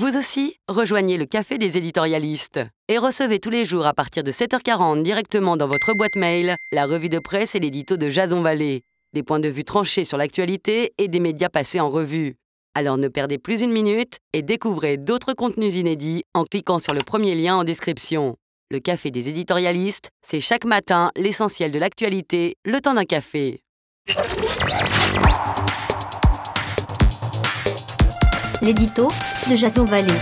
Vous aussi, rejoignez le Café des éditorialistes et recevez tous les jours à partir de 7h40 directement dans votre boîte mail la revue de presse et l'édito de Jason Vallée. Des points de vue tranchés sur l'actualité et des médias passés en revue. Alors ne perdez plus une minute et découvrez d'autres contenus inédits en cliquant sur le premier lien en description. Le Café des éditorialistes, c'est chaque matin l'essentiel de l'actualité, le temps d'un café. L'édito de Jason Vallée.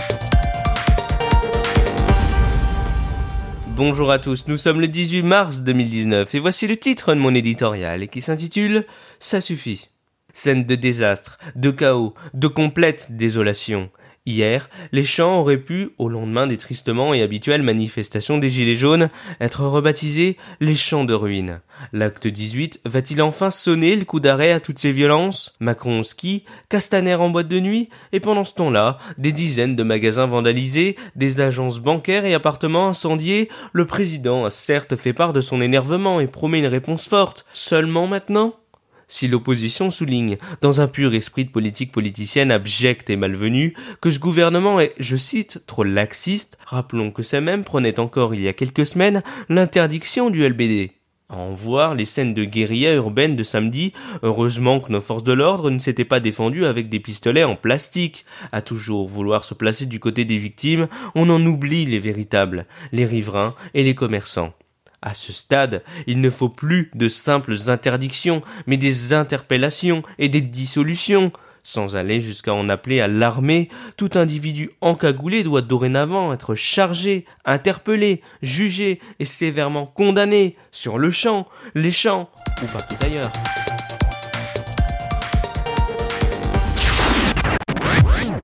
Bonjour à tous, nous sommes le 18 mars 2019 et voici le titre de mon éditorial qui s'intitule Ça suffit. Scène de désastre, de chaos, de complète désolation. Hier, les champs auraient pu, au lendemain des tristement et habituelles manifestations des Gilets jaunes, être rebaptisés les champs de ruines. L'acte 18 va-t-il enfin sonner le coup d'arrêt à toutes ces violences? Macron ski, Castaner en boîte de nuit, et pendant ce temps-là, des dizaines de magasins vandalisés, des agences bancaires et appartements incendiés, le président a certes fait part de son énervement et promet une réponse forte. Seulement maintenant? Si l'opposition souligne, dans un pur esprit de politique politicienne abjecte et malvenue, que ce gouvernement est, je cite, trop laxiste, rappelons que ces mêmes prenaient encore il y a quelques semaines l'interdiction du LBD. À en voir les scènes de guérilla urbaine de samedi, heureusement que nos forces de l'ordre ne s'étaient pas défendues avec des pistolets en plastique. À toujours vouloir se placer du côté des victimes, on en oublie les véritables, les riverains et les commerçants. À ce stade, il ne faut plus de simples interdictions, mais des interpellations et des dissolutions. Sans aller jusqu'à en appeler à l'armée, tout individu encagoulé doit dorénavant être chargé, interpellé, jugé et sévèrement condamné, sur le champ, les champs ou partout ailleurs.